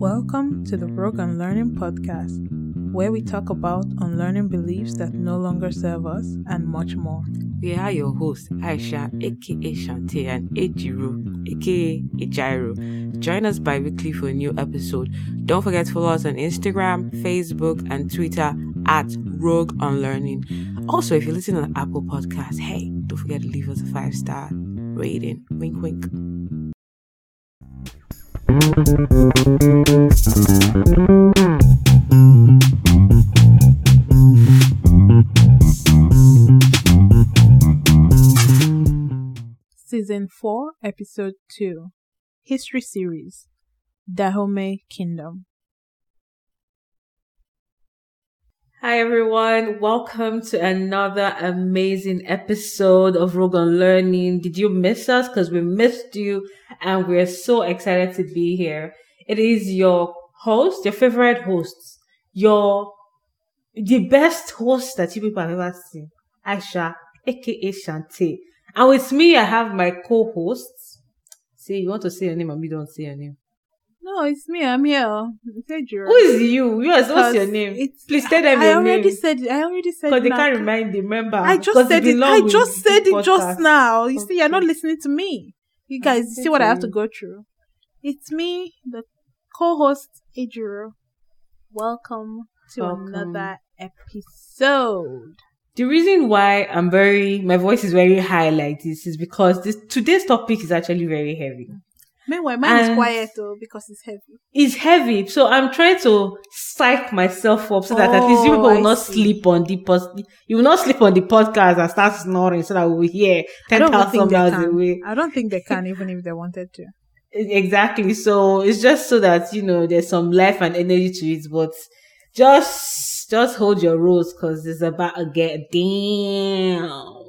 Welcome to the Rogue Unlearning Podcast, where we talk about unlearning beliefs that no longer serve us and much more. We are your hosts, Aisha, aka Shante, and Ejiro, aka Ejiro. Join us bi weekly for a new episode. Don't forget to follow us on Instagram, Facebook, and Twitter at Rogue Unlearning. Also, if you're listening on Apple Podcasts, hey, don't forget to leave us a five star rating. Wink, wink. Season 4, Episode 2 History Series Dahomey Kingdom. Hi everyone, welcome to another amazing episode of Rogue Unlearning. Did you miss us? Because we missed you and we're so excited to be here. It is your host, your favorite host, your the best host that you people have ever seen, Aisha, aka Shante. And with me, I have my co-hosts. See, you want to say your name and we don't say your name. No, it's me. I'm here. It's Who is you? Yes, what's your name? Please tell them I your already name. said. I already said. Because they can't remind the member. I just said it. I just said it just now. You see, you're not listening to me. You guys, you see what I have to go through. It's me, the co-host Ejiro. Welcome to Welcome. another episode. The reason why I'm very, my voice is very high like this is because this today's topic is actually very heavy. Meanwhile, mine is quiet though because it's heavy. It's heavy, so I'm trying to psych myself up so that at least you Oh, people will I not see. sleep on the. You will not sleep on the podcast and start snoring so that we will hear think they miles can. away. I don't think they can, even if they wanted to. Exactly. So it's just so that you know there's some life and energy to it, but just just hold your rose because it's about to get down.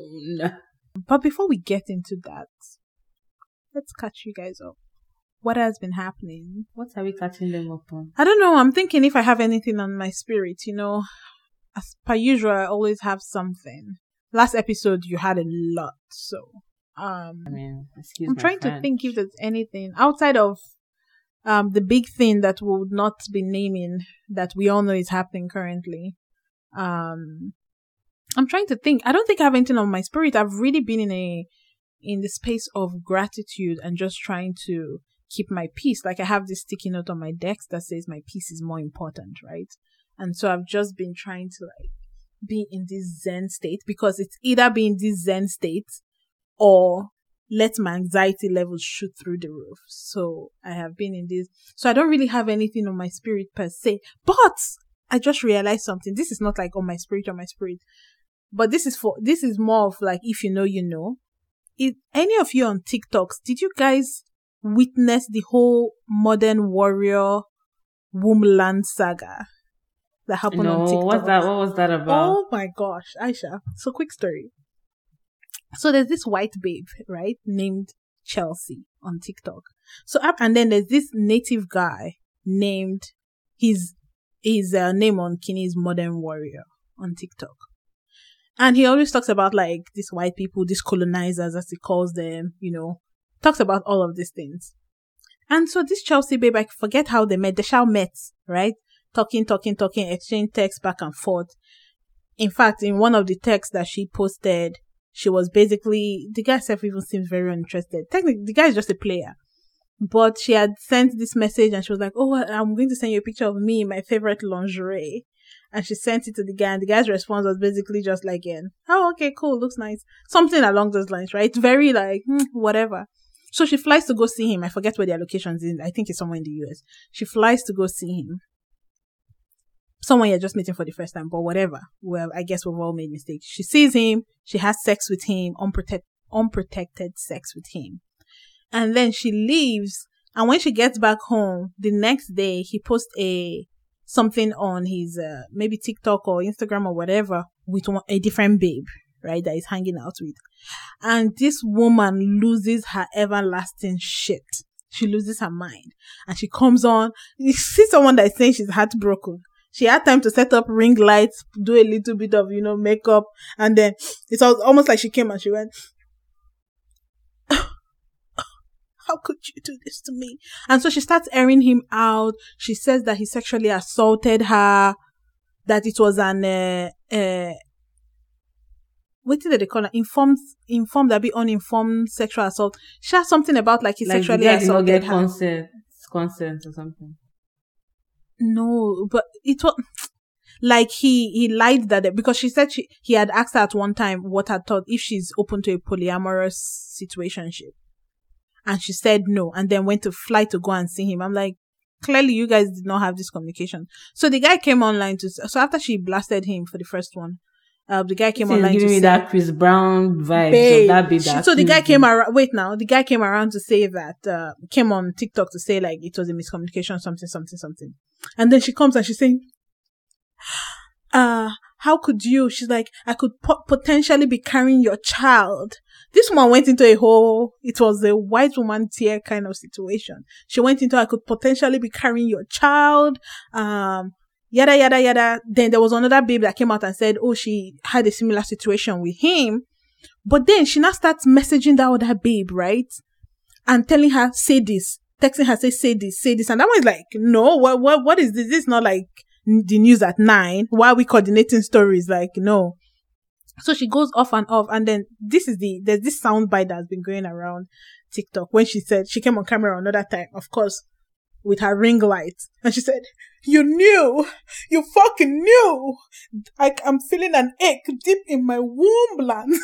But before we get into that, let's catch you guys up. What has been happening? What are we catching them up on? I don't know. I'm thinking if I have anything on my spirit, you know, as per usual, I always have something. Last episode, you had a lot, so um, I mean, excuse I'm trying to think if there's anything outside of um the big thing that we would not be naming that we all know is happening currently. Um, I'm trying to think. I don't think I have anything on my spirit. I've really been in a in the space of gratitude and just trying to keep my peace. Like I have this sticky note on my desk that says my peace is more important, right? And so I've just been trying to like be in this zen state because it's either be in this zen state or let my anxiety levels shoot through the roof. So I have been in this. So I don't really have anything on my spirit per se, but I just realized something. This is not like on my spirit on my spirit, but this is for, this is more of like, if you know, you know. If any of you on TikToks, did you guys witness the whole modern warrior Wombland saga that happened No, on TikTok? No, what's that? What was that about? Oh my gosh, Aisha. So quick story. So there's this white babe, right, named Chelsea on TikTok. So up and then there's this native guy named his his uh, name on Kinney's Modern Warrior on TikTok. And he always talks about like these white people, these colonizers as he calls them, you know, talks about all of these things. And so this Chelsea babe, I forget how they met. They shall met, right? Talking, talking, talking, exchange texts back and forth. In fact, in one of the texts that she posted, she was basically the guy self even seems very uninterested. Technically, the guy is just a player. But she had sent this message and she was like, Oh, I'm going to send you a picture of me in my favorite lingerie. And she sent it to the guy, and the guy's response was basically just like, Oh, okay, cool, looks nice. Something along those lines, right? Very like, hmm, whatever. So she flies to go see him. I forget where their locations is. I think it's somewhere in the US. She flies to go see him. Someone you're just meeting for the first time, but whatever. Well, I guess we've all made mistakes. She sees him. She has sex with him, unprotected, unprotected sex with him. And then she leaves. And when she gets back home, the next day, he posts a, something on his, uh, maybe TikTok or Instagram or whatever with a different babe, right? That he's hanging out with. And this woman loses her everlasting shit. She loses her mind. And she comes on. You see someone that is saying she's heartbroken. She had time to set up ring lights, do a little bit of, you know, makeup. And then it's al- almost like she came and she went, How could you do this to me? And so she starts airing him out. She says that he sexually assaulted her, that it was an, uh, uh, what did they call it? Informed, informed, that be uninformed sexual assault. share something about like he Like sexually the guy did not assaulted get her. consent, consent or something. No, but it was like he he lied that because she said she he had asked her at one time what I thought if she's open to a polyamorous situationship, and she said no, and then went to fly to go and see him. I'm like, clearly you guys did not have this communication. So the guy came online to so after she blasted him for the first one, uh, the guy came This is online to giving me say, that Chris Brown vibe. Babe. of that She- that so the guy came around. Wait, now the guy came around to say that uh, came on TikTok to say like it was a miscommunication, something, something, something, and then she comes and she's saying, "Uh, how could you?" She's like, "I could po- potentially be carrying your child." This woman went into a whole. It was a white woman tear kind of situation. She went into, "I could potentially be carrying your child." Um. Yada yada yada. Then there was another babe that came out and said, "Oh, she had a similar situation with him." But then she now starts messaging that other babe, right? And telling her, say this, texting her, say, say this, say this. And that one is like, no, what, what, what is this? This is not like the news at nine. Why are we coordinating stories? Like, no. So she goes off and off. And then this is the, there's this soundbite that's been going around TikTok when she said, she came on camera another time, of course, with her ring light. And she said, you knew, you fucking knew. I, I'm feeling an ache deep in my womb land.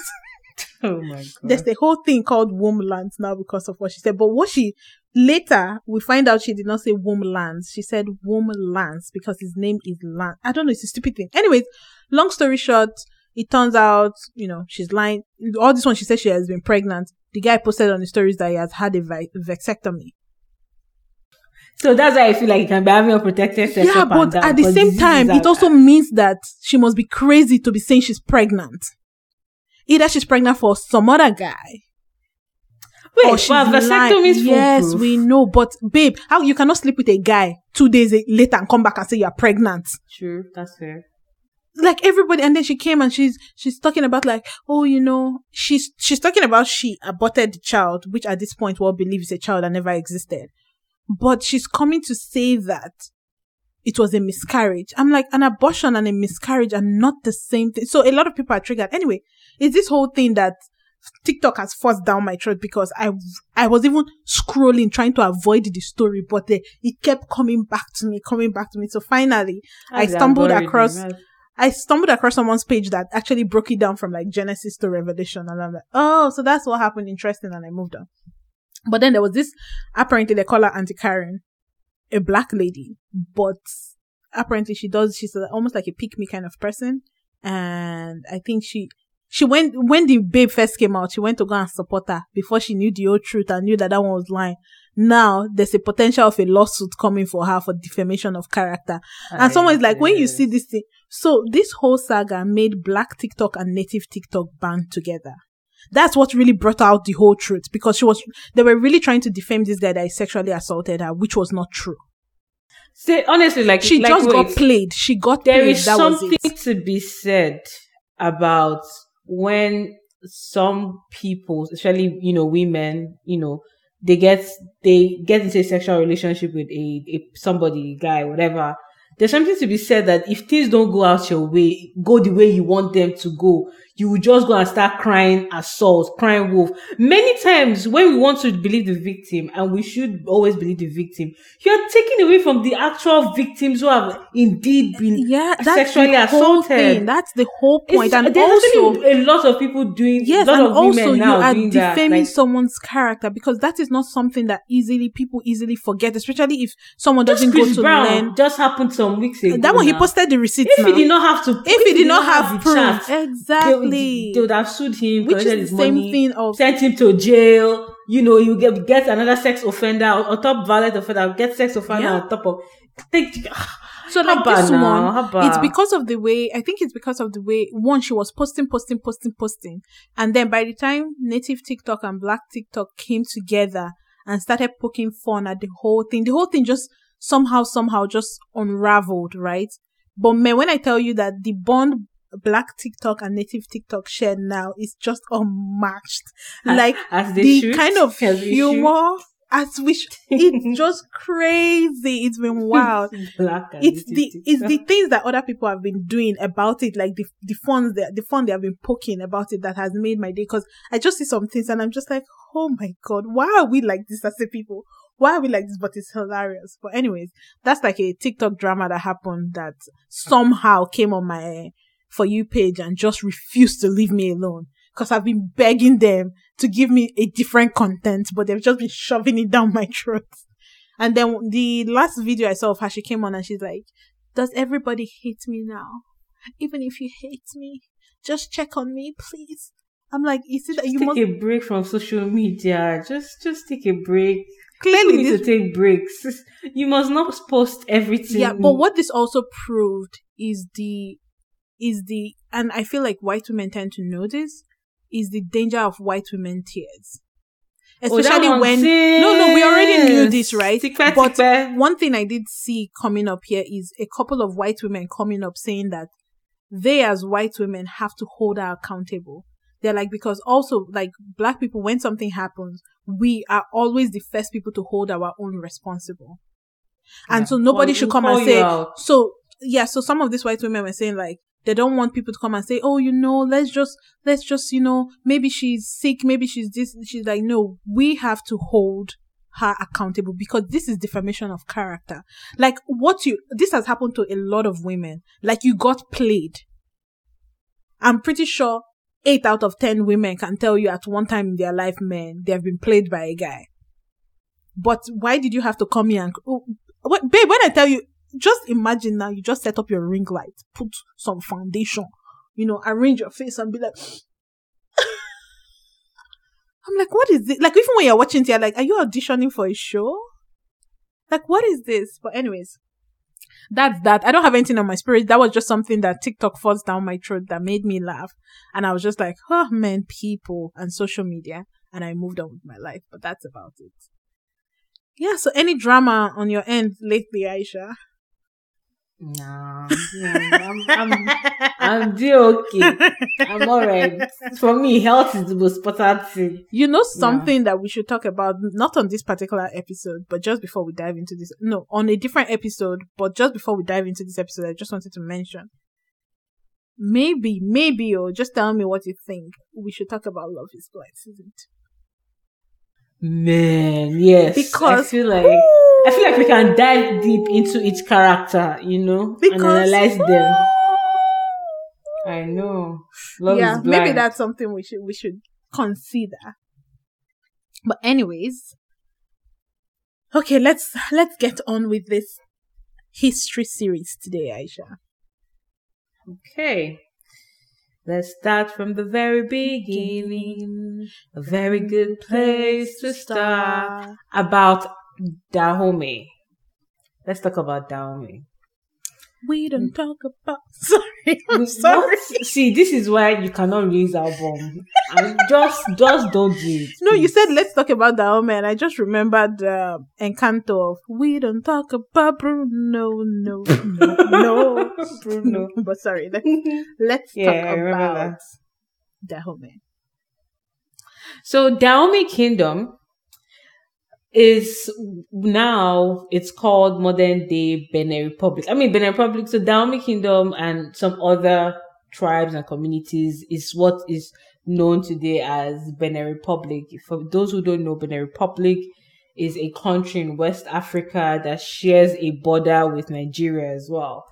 Oh my god. There's the whole thing called womb lands now because of what she said. But what she later we find out she did not say womb lands. She said womb lands because his name is Lance. I don't know. It's a stupid thing. Anyways, long story short, it turns out you know she's lying. All this one she said she has been pregnant. The guy posted on the stories that he has had a vi- vasectomy. So that's why I feel like you can be having a protected sex yeah, but down, at the same time, it also means that she must be crazy to be saying she's pregnant. Either she's pregnant for some other guy Wait, or she's vasectomy lying. is Yes, we know, but babe, how you cannot sleep with a guy two days later and come back and say you're pregnant? True, that's fair. Like everybody, and then she came and she's she's talking about like, oh, you know, she's she's talking about she aborted the child, which at this point we'll believe is a child that never existed, but she's coming to say that it was a miscarriage. I'm like, an abortion and a miscarriage are not the same thing. So a lot of people are triggered. Anyway, it's this whole thing that TikTok has forced down my throat because I I was even scrolling trying to avoid the story, but the, it kept coming back to me, coming back to me. So finally, I That's stumbled across I stumbled across someone's page that actually broke it down from like Genesis to Revelation, and I'm like, oh, so that's what happened. Interesting, and I moved on. But then there was this apparently they call her Auntie Karen, a black lady, but apparently she does she's almost like a pick me kind of person, and I think she she went when the babe first came out, she went to go and support her before she knew the whole truth and knew that that one was lying. Now there's a potential of a lawsuit coming for her for defamation of character. And someone is like, when you see this thing, so this whole saga made black TikTok and native TikTok band together. That's what really brought out the whole truth because she was, they were really trying to defame this guy that he sexually assaulted her, which was not true. Say, honestly, like She like, just wait, got played. She got There played. is that something to be said about when some people, especially you know women, you know, they get they get into a sexual relationship with a, a somebody, guy, whatever. There's something to be said that if things don't go out your way, go the way you want them to go, you will just go and start crying assault, crying wolf. Many times when we want to believe the victim, and we should always believe the victim, you're taking away from the actual victims who have indeed been Yeah, that's sexually the whole assaulted. thing. That's the whole point. It's- and there's also, a lot of people doing yes, and of also you are defaming Like, someone's character because that is not something that easily people easily forget, especially if someone doesn't go to Brown learn. just happened some weeks ago. That one he posted the receipt. If now. he did not have to, if he did not have the proof, they, exactly. they would have sued him, Which is his the same money, thing of sent him to jail. You know, you get get another sex offender on top of violent offender, get sex offender Yeah. on top of. So like Haba this now, one, haba. it's because of the way I think it's because of the way one she was posting, posting, posting, posting, and then by the time native TikTok and black TikTok came together and started poking fun at the whole thing, the whole thing just somehow, somehow just unraveled, right? But man, when I tell you that the bond black TikTok and native TikTok share now is just unmatched. As- like as they the should, kind of as humor as we sh- it's just crazy. It's been wild. Black It's the it's the things that other people have been doing about it, like the the fun that the fun they have been poking about it that has made my day. Because I just see some things and I'm just like, oh my god, why are we like this as a people? Why are we like this? But it's hilarious. But anyways, that's like a TikTok drama that happened that somehow came on my for you page and just refuse to leave me alone. Cause I've been begging them to give me a different content, but they've just been shoving it down my throat. And then the last video I saw of her, she came on and she's like, does everybody hate me now? Even if you hate me, just check on me, please. I'm like, you see that you take must a break from social media. Just just take a break. Clearly, You need this to take breaks. You must not post everything. Yeah, but what this also proved is the is the and I feel like white women tend to know this is the danger of white women tears. Oh, Especially when no no we already knew this right but one thing I did see coming up here is a couple of white women coming up saying that they as white women have to hold her accountable. They're like because also like black people when something happens we are always the first people to hold our own responsible. And Yeah. so nobody Call- should come and say so yeah, so some of these white women were saying like they don't want people to come and say, "Oh, you know, let's just let's just, you know, maybe she's sick, maybe she's this." She's like, "No, we have to hold her accountable because this is defamation of character. Like what you this has happened to a lot of women. Like you got played. I'm pretty sure 8 out of 10 women can tell you at one time in their life, man, they have been played by a guy. But why did you have to come here and oh, babe, when I tell you just imagine now you just set up your ring light, put some foundation, you know, arrange your face and be like, I'm like, what is this? Like, even when you're watching you're like, are you auditioning for a show? Like, what is this? But anyways, that's that. I don't have anything on my spirit. That was just something that TikTok forced down my throat that made me laugh. And I was just like, oh man, people and social media. And I moved on with my life. But that's about it. Yeah, so any drama on your end lately, Aisha? Yeah, I'm, I'm, I'm still okay. I'm alright. For me, health is the most important thing. You know something that we should talk about, not on this particular episode, but just before we dive into this, no, on a different episode, but just before we dive into this episode, I just wanted to mention. Maybe, maybe, or just tell me what you think. We should talk about Love is Blind season two. Man, yes. Because I feel like I feel like we can dive deep into each character, you know, because and analyze them. I know. Love yeah, maybe that's something we should we should consider. But anyways, okay, let's let's get on with this history series today, Aisha. Okay. Let's start from the very beginning. A very good place to start. About Dahomey. Let's talk about Dahomey. We don't talk about. Sorry, I'm sorry. What? See, this is why you cannot release album. And just, just don't do it. No, you said let's talk about Naomi, and I just remembered uh, Encanto of We don't talk about Bruno, no, no, no, Bruno. but sorry, let's, let's Yeah, talk about that. Dahomey. So Dahomey Kingdom is now it's called modern day Benin Republic. I mean Benin Republic. So Dahomey Kingdom and some other tribes and communities is what is known today as Benin Republic. For those who don't know, Benin Republic is a country in West Africa that shares a border with Nigeria as well.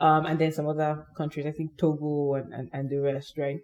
Um, and then some other countries, I think Togo and, and, and the rest, right?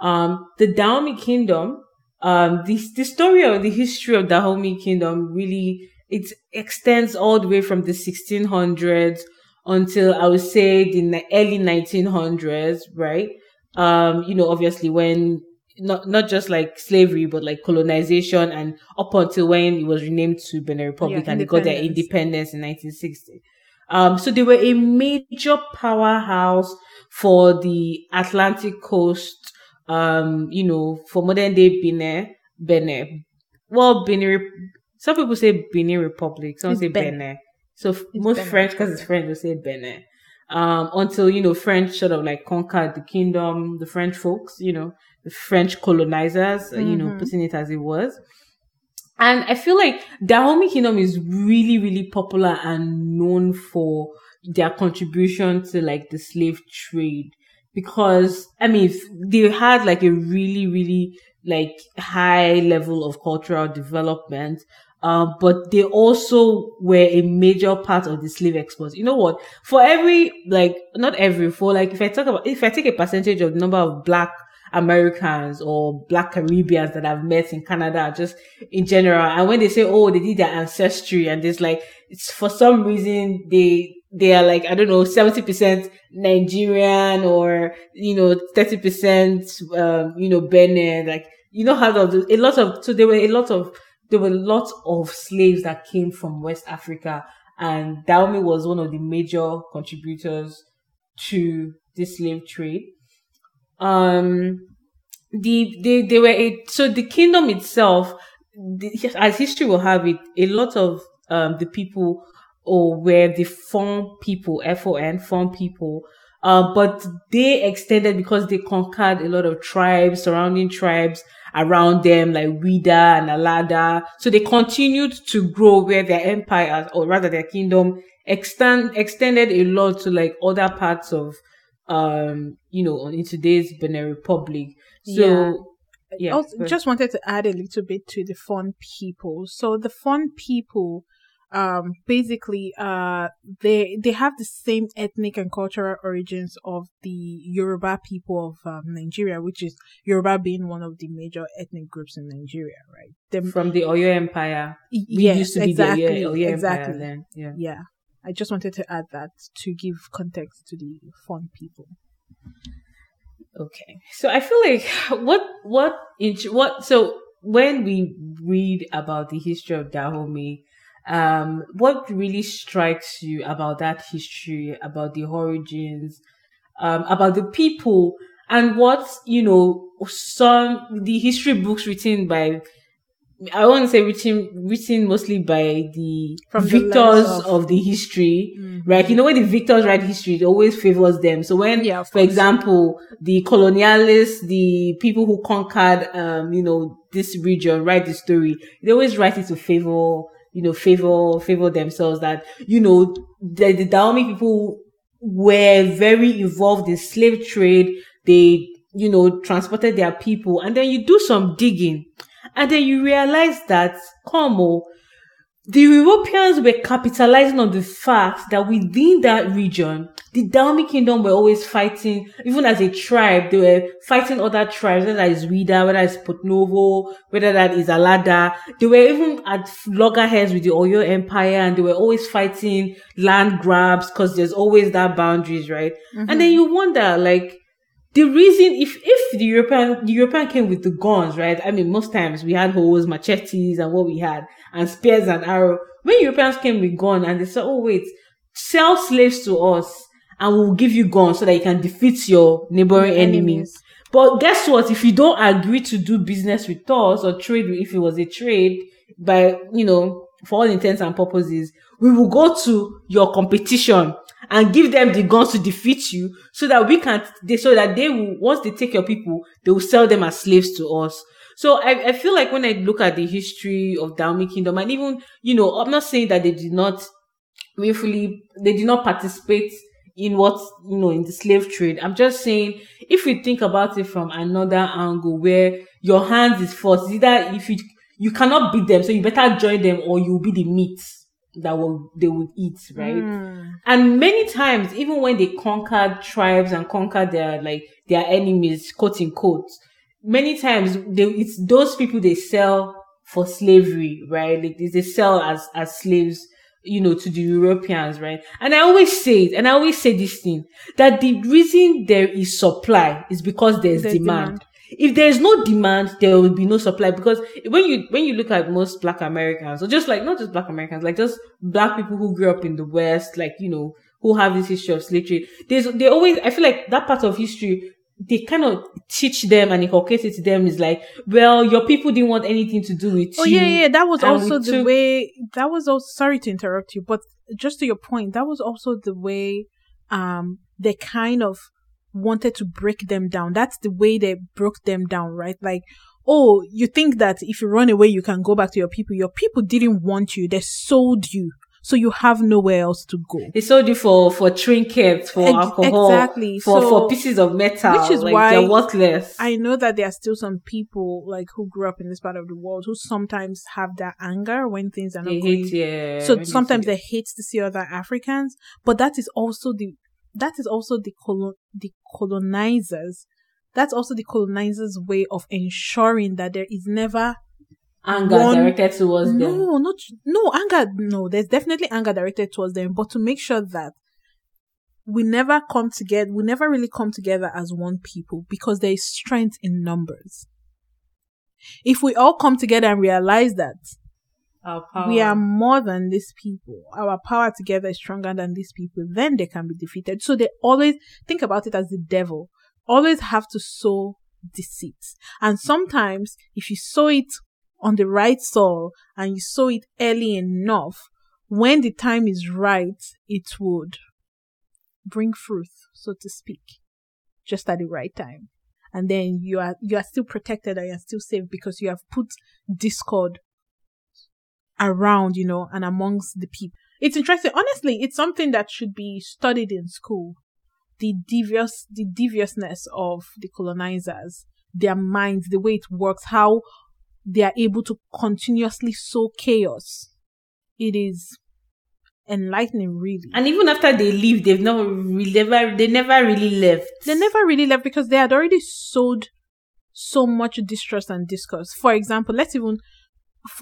Um, the Dahomey Kingdom, um, the, the story of the history of Dahomey Kingdom really, it extends all the way from the 1600s until I would say the early 1900s, right? Um, you know, obviously when not not just like slavery, but like colonization, and up until when it was renamed to Benin Republic Yeah, and they got their independence. independence in 1960. Um, so they were a major powerhouse for the Atlantic coast. Um, you know, for modern day Benin, Benin. Well, Benin. Some people say Benin Republic. Some It's say Benin. Benin. So f- most Benin French, because it's French, will say Benin. um, until, you know, French sort of like conquered the kingdom, the French folks, you know, the French colonizers, mm-hmm. you know, mm-hmm. putting it as it was. And I feel like Dahomey Kingdom is really, really popular and known for their contribution to like the slave trade. Because, I mean, they had like a really, really like high level of cultural development. Uh, but they also were a major part of the slave exports. You know what? For every, like, not every, for like, if I talk about, if I take a percentage of the number of black Americans or black Caribbeans that I've met in Canada, just in general, and when they say, oh, they did their ancestry and it's like, it's for some reason they, they are like, I don't know, 70% Nigerian or, you know, 30%, um, you know, Benin, like, you know how the, a lot of, so there were a lot of, there were lots of slaves that came from West Africa and Dahomey was one of the major contributors to the slave trade. Um, the, they, they were a, so the kingdom itself, the, as history will have it, a lot of, um, the people or were the Fon people, F-O-N, Fon people, uh, but they extended because they conquered a lot of tribes, surrounding tribes, around them, like Ouidah and Alada. So they continued to grow where their empire, or rather their kingdom, extend, extended a lot to like other parts of, um, you know, in today's Benin Republic. So, yeah. yeah also, just wanted to add a little bit to the Fon people. So the Fon people, um basically uh they they have the same ethnic and cultural origins of the Yoruba people of um, Nigeria which is Yoruba being one of the major ethnic groups in Nigeria right? Them, from the Oyo empire. We yes exactly Oyo, Oyo exactly. then. yeah. Yeah. I just wanted to add that to give context to the Fon people. Okay. So I feel like what what what so when we read about the history of Dahomey um, what really strikes you about that history, about the origins, um, about the people, and what you know, some the history books written by I want to say written written mostly by the From victors the of, of, the history, mm-hmm. right? You know when the victors write history, it always favors them. So when, yeah, for example, the colonialists, the people who conquered, um, you know, this region write the story, they always write it to favor you know, favor, favor themselves that, you know, the, the Dahomey people were very involved in slave trade. They, you know, transported their people and then you do some digging and then you realize that, come on, the Europeans were capitalizing on the fact that within that region, the Dahomey kingdom were always fighting, even as a tribe, they were fighting other tribes, whether that is Ouidah, whether it's Porto-Novo, whether that is Alada. They were even at loggerheads with the Oyo Empire and they were always fighting land grabs because there's always that boundaries, right? Mm-hmm. And then you wonder, like, the reason if if the European the European came with the guns, right? I mean, most times we had hoes, machetes, and what we had, and spears and arrow. When Europeans came with gun and they said, "Oh wait, sell slaves to us, and we'll give you guns so that you can defeat your neighboring enemies. enemies." But guess what? If you don't agree to do business with us or trade, if it was a trade, by you know, for all intents and purposes, we will go to your competition and give them the guns to defeat you so that we can they so that they will once they take your people they will sell them as slaves to us so I, I feel like when I look at the history of Dahomey Kingdom and even you know I'm not saying that they did not willfully they did not participate in what you know in the slave trade I'm just saying if we think about it from another angle where your hands is forced either if you you cannot beat them so you better join them or you'll be the meat that will they would eat, right? Mm. And many times, even when they conquered tribes and conquered their like their enemies, quote unquote, many times they it's those people they sell for slavery, right? Like they sell as as slaves, you know, to the Europeans, right? And I always say it, and I always say this thing that the reason there is supply is because there's, there's demand. demand if there is no demand, there will be no supply. Because when you when you look at most Black Americans, or just like not just Black Americans, like just Black people who grew up in the West, like you know, who have this history of slavery, there's they always I feel like that part of history they kind of teach them and inculcate it to them is like, well, your people didn't want anything to do with oh, you. Oh yeah, yeah, that was also the took... way. That was also sorry to interrupt you, but just to your point, that was also the way um, they kind of wanted to break them down. That's the way they broke them down, right? Like, oh, you think that if you run away, you can go back to your people. Your people didn't want you. They sold you. So you have nowhere else to go. They sold you for, for trinkets, for Ex- alcohol, exactly. for, So- for pieces of metal. Which is like, why they're worthless. I know that there are still some people like who grew up in this part of the world who sometimes have that anger when things are not they going hate, yeah. so sometimes they hate to see other Africans, but that is also the that is also the colon the colonizers. That's also the colonizers' way of ensuring that there is never anger one- directed towards them. no, not no anger. No, there's definitely anger directed towards them, but to make sure that we never come together, we never really come together as one people because there is strength in numbers. If we all come together and realize that Our power. we are more than these people. Our power together is stronger than these people. Then they can be defeated. So they always think about it as the devil. Always have to sow deceit. And sometimes if you sow it on the right soil and you sow it early enough, when the time is right, it would bring fruit, so to speak, just at the right time. And then you are you are still protected and you're still safe because you have put discord around, you know, and amongst the people. It's interesting. Honestly, it's something that should be studied in school. The devious, the deviousness of the colonizers, their minds, the way it works, how they are able to continuously sow chaos. It is enlightening, really. And even after they leave, they've never really never they never really left. They never really left because they had already sowed so much distrust and discourse. For example, let's even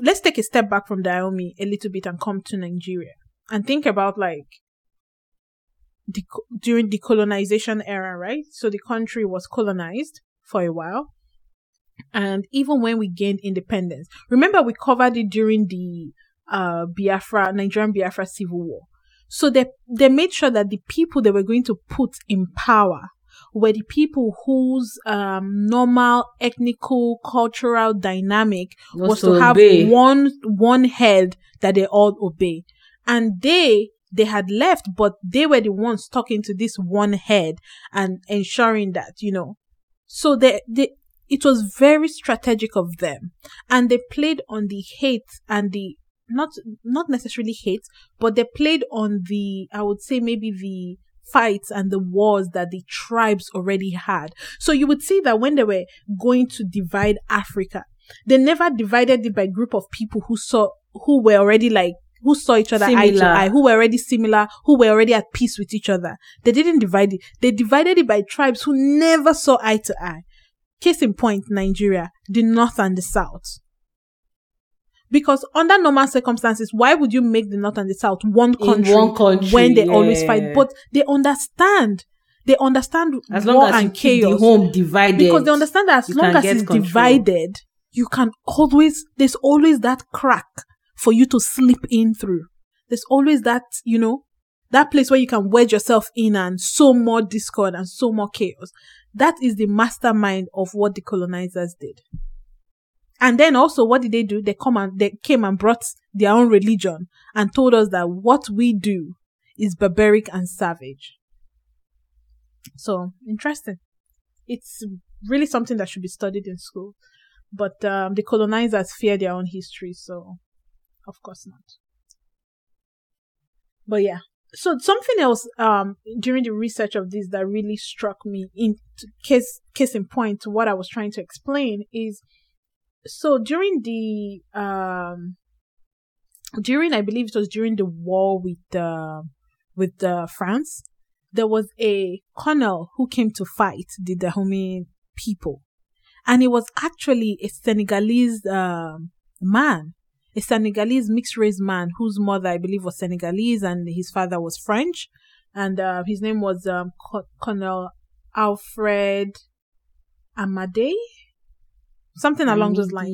let's take a step back from Dahomey a little bit and come to Nigeria and think about like the during the colonization era, right? So the country was colonized for a while. And even when we gained independence, remember we covered it during the uh Biafra, Nigerian Biafra civil war. So they they made sure that the people they were going to put in power were the people whose um normal ethnical cultural dynamic Was was to to have one one head that they all obey. And they they had left, but they were the ones talking to this one head and ensuring that, you know. So they they it was very strategic of them. And they played on the hate and the not not necessarily hate, but they played on the I would say maybe the fights and the wars that the tribes already had. So you would see that when they were going to divide Africa, they never divided it by group of people who saw who were already like who saw each other eye to Similar. eye, who were already similar, who were already at peace with each other. They didn't divide it. They divided it by tribes who never saw eye to eye. Case in point, Nigeria, the North and the South. Because under normal circumstances, why would you make the North and the South one country, one country, when they always fight? But they understand. They understand As war long as you and chaos the home divided. because they understand that as long as it's control. divided, you can always there's always that crack for you to slip in through. There's always that, you know, that place where you can wedge yourself in and sow more discord and so more chaos. That is the mastermind of what the colonizers did. And then also, what did they do? They come and they came and brought their own religion and told us that what we do is barbaric and savage. So interesting. It's really something that should be studied in school. But um, the colonizers fear their own history, so of course not. But yeah. So something else um during the research of this that really struck me in case case in point to what I was trying to explain is so during the um during I believe it was during the war with uh, with uh, France there was a colonel who came to fight the Dahomey people. And he was actually a Senegalese um, man a Senegalese mixed race man whose mother I believe was Senegalese and his father was French and uh, his name was um, Colonel Alfred Amédée something along those lines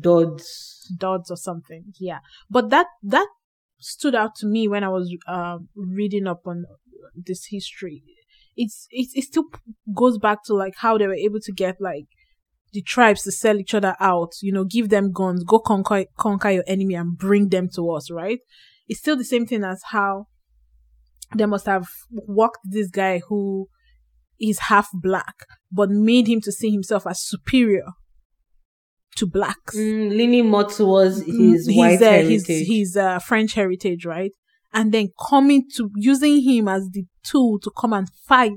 Dodds. Dodds or something. Yeah. But that that stood out to me when I was um reading up on this history. It's it, it still goes back to like how they were able to get like the tribes to sell each other out, you know, give them guns, go conquer conquer your enemy and bring them to us, right? It's still the same thing as how they must have walked this guy who is half black, but made him to see himself as superior to blacks. Mm, leaning more towards Mm, his white uh, heritage. his his uh, French heritage, right? And then coming to using him as the tool to come and fight.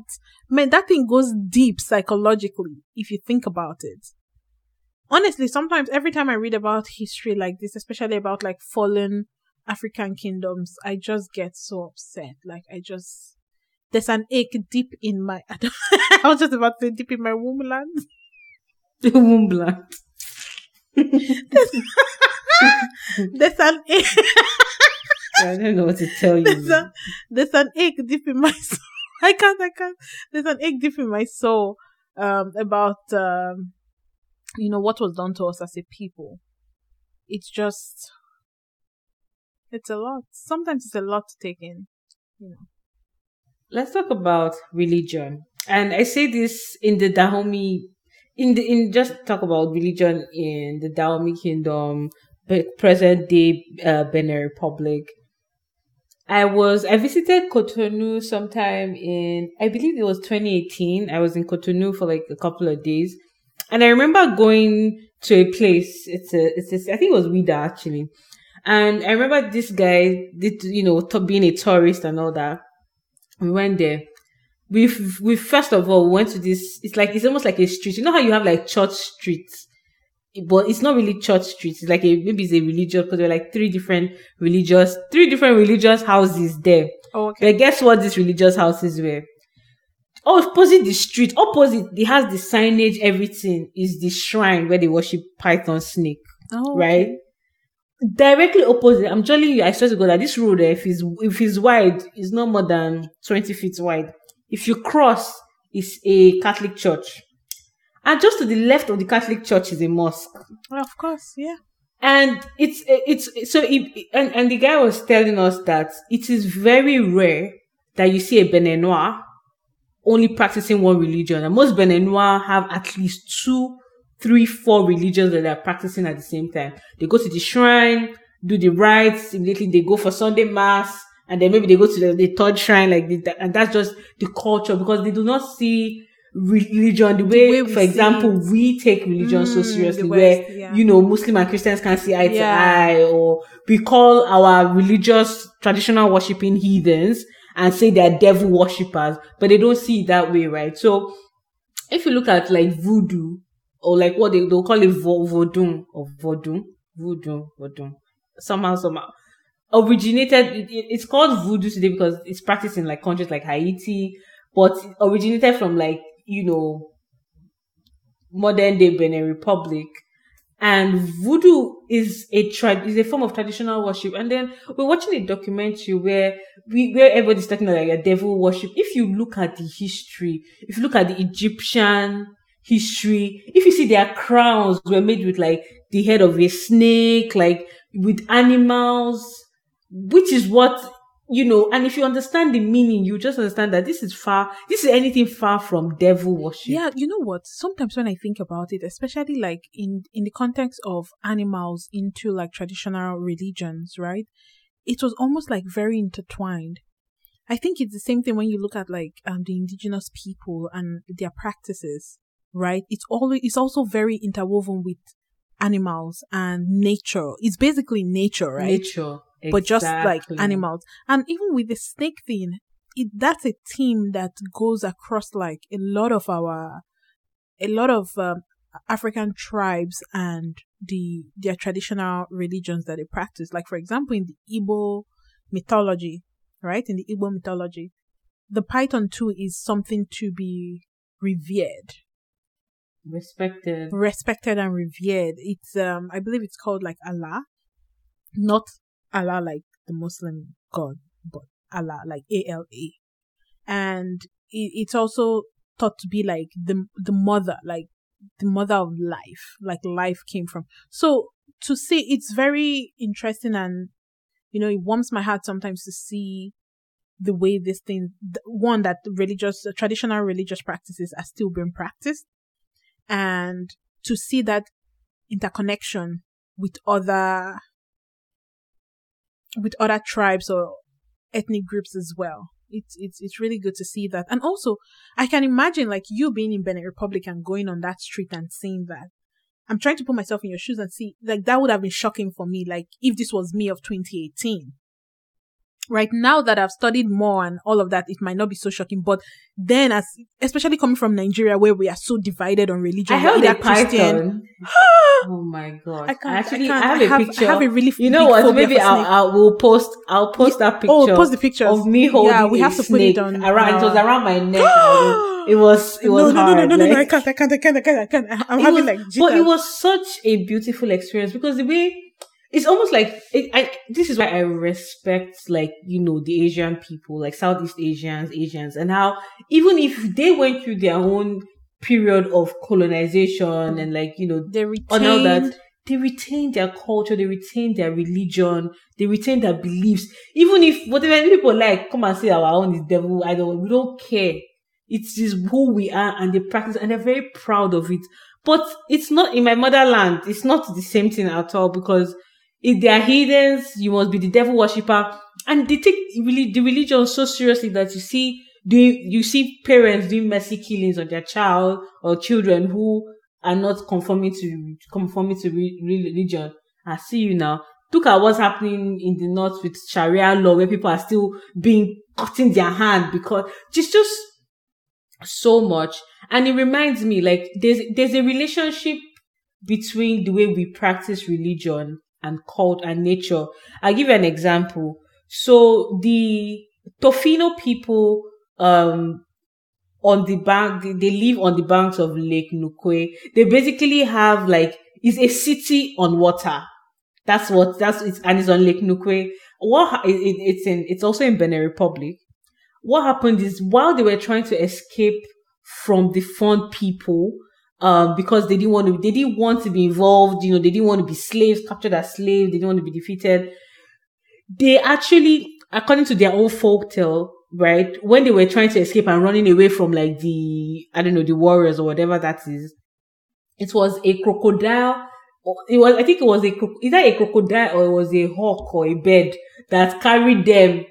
Man, that thing goes deep psychologically if you think about it. Honestly, sometimes every time I read about history like this, especially about like fallen African kingdoms, I just get so upset. Like I just there's an ache deep in my I, don't, I was just about to say deep in my womanland. Wombland. there's, There's an ache I don't know what to tell you. there's, a, there's an ache deep in my soul. I can't, I can't. There's an ache deep in my soul um, about, um, you know, what was done to us as a people. It's just, it's a lot. Sometimes it's a lot to take in. You know. Let's talk about religion. And I say this in the Dahomey, in the, in just talk about religion in the Dahomey Kingdom, present day uh, Benin Republic. I was, I visited Cotonou sometime in, I believe it was 2018. I was in Cotonou for like a couple of days. And I remember going to a place, it's a, it's a, I think it was Ouidah actually. And I remember this guy, did, you know, being a tourist and all that. We went there. We, we first of all went to this, it's like, it's almost like a street. You know how you have like church streets? But it's not really church street. It's like a, maybe it's a religious, because there are like three different religious, three different religious houses there. Oh, okay. But guess what these religious houses were? Opposite the street, opposite, it has the signage, everything is the shrine where they worship python snake, Oh, right? Directly opposite, I'm telling you, I swear to God that this road, if it's, if it's wide, it's not more than 20 feet wide. If you cross, it's a Catholic church. And just to the left of the Catholic church is a mosque Well, of course, yeah. and it's it's so it, and and the guy was telling us that it is very rare that you see a Beninois only practicing one religion, and most Beninois have at least two, three, four religions that they're practicing at the same time. They go to the shrine, do the rites immediately. They go for Sunday mass, and then maybe they go to the, the third shrine, like the, and that's just the culture because they do not see religion the way, way for example, it. we take religion so Mm, seriously, the where yeah. you know Muslim and Christians can't see eye to eye, or we call our religious traditional worshipping heathens and say they're devil worshippers, but they don't see it that way, right? So if you look at like voodoo or like what they they'll call it vo- vodun or vodun, voodoo, vodun, somehow somehow originated. It- it's called voodoo today because it's practiced in like countries like Haiti, but originated from like you know modern day Benin Republic. And voodoo is a tra- is a form of traditional worship. And then we're watching a documentary where we where everybody's talking about like a devil worship. If you look at the history, if you look at the Egyptian history, if you see their crowns were made with like the head of a snake, like with animals, which is what you know, and if you understand the meaning, you just understand that this is far, this is anything far from devil worship. Yeah, you know what? Sometimes when I think about it, especially like in in the context of animals into like traditional religions, right? It was almost like very intertwined. I think it's the same thing when you look at like um the indigenous people and their practices, right? It's always it's also very interwoven with animals and nature. It's basically nature, right? Nature. But just like animals. And even with the snake thing, it that's a theme that goes across like a lot of our, a lot of um, African tribes and the their traditional religions that they practice. Like for example, in the Igbo mythology, right? In the Igbo mythology, the python too is something to be revered Respected. respected and revered. It's um I believe it's called like Allah. Not Allah like the Muslim God, but Allah like A L A. And it, it's also thought to be like the the mother, like the mother of life, like life came from. So to see it's very interesting and you know, it warms my heart sometimes to see the way this thing one that religious traditional religious practices are still being practiced and to see that interconnection with other with other tribes or ethnic groups as well it's it's it's really good to see that. And also, I can imagine like you being in Benin Republic and going on that street and seeing that. I'm trying to put myself in your shoes and see like that would have been shocking for me. Like if this was me of 2018 right now that I've studied more and all of that, it might not be so shocking. But then, as especially coming from Nigeria, where we are so divided on religion, I have either a Christian. oh my god! I can't. Actually, I, I, can't. have I a have, picture. I have a really you know what? Maybe I'll. I will post. I'll post that oh, picture. Oh, post the picture of me holding. Yeah, we have to put it on around. It was around my neck. it was. It was no, hard. no, no, no, no, no, I can't, I can't, I can't, I can't, I can't. I'm it having was- like, but it was such a beautiful experience because the way it's almost like it, I. This is why I respect, like you know, the Asian people, like Southeast Asians, Asians, and how even if they went through their own period of colonization and like you know they and all that they retain their culture, they retain their religion, they retain their beliefs. Even if whatever people like come and say our own is devil idol, we don't care. It's just who we are and they practice and they're very proud of it. But it's not in my motherland, it's not the same thing at all because if they are heathens, you must be the devil worshipper. And they take really the religion so seriously that you see doing you see parents doing mercy killings on their child or children who are not conforming to conforming to re- religion. I see you now. Look at what's happening in the north with Sharia law, where people are still being cutting their hand because it's just so much. And it reminds me, like there's there's a relationship between the way we practice religion and cult and nature. I'll give you an example. So the Tofinu people, um, on the bank, they live on the banks of Lake Nokoué. They basically have like, it's a city on water. That's what, that's, it's, and it's on Lake Nokoué. What, it, it- it's in, it's also in Benin Republic. What happened is while they were trying to escape from the Fon people, um, because they didn't want to, they didn't want to be involved, you know, they didn't want to be slaves, captured as slaves, they didn't want to be defeated. They actually, according to their own folktale, right, when they were trying to escape and running away from like the, I don't know, the warriors or whatever that is, it was a crocodile. It was, I think it was a, either a crocodile or it was a hawk or a bird that carried them,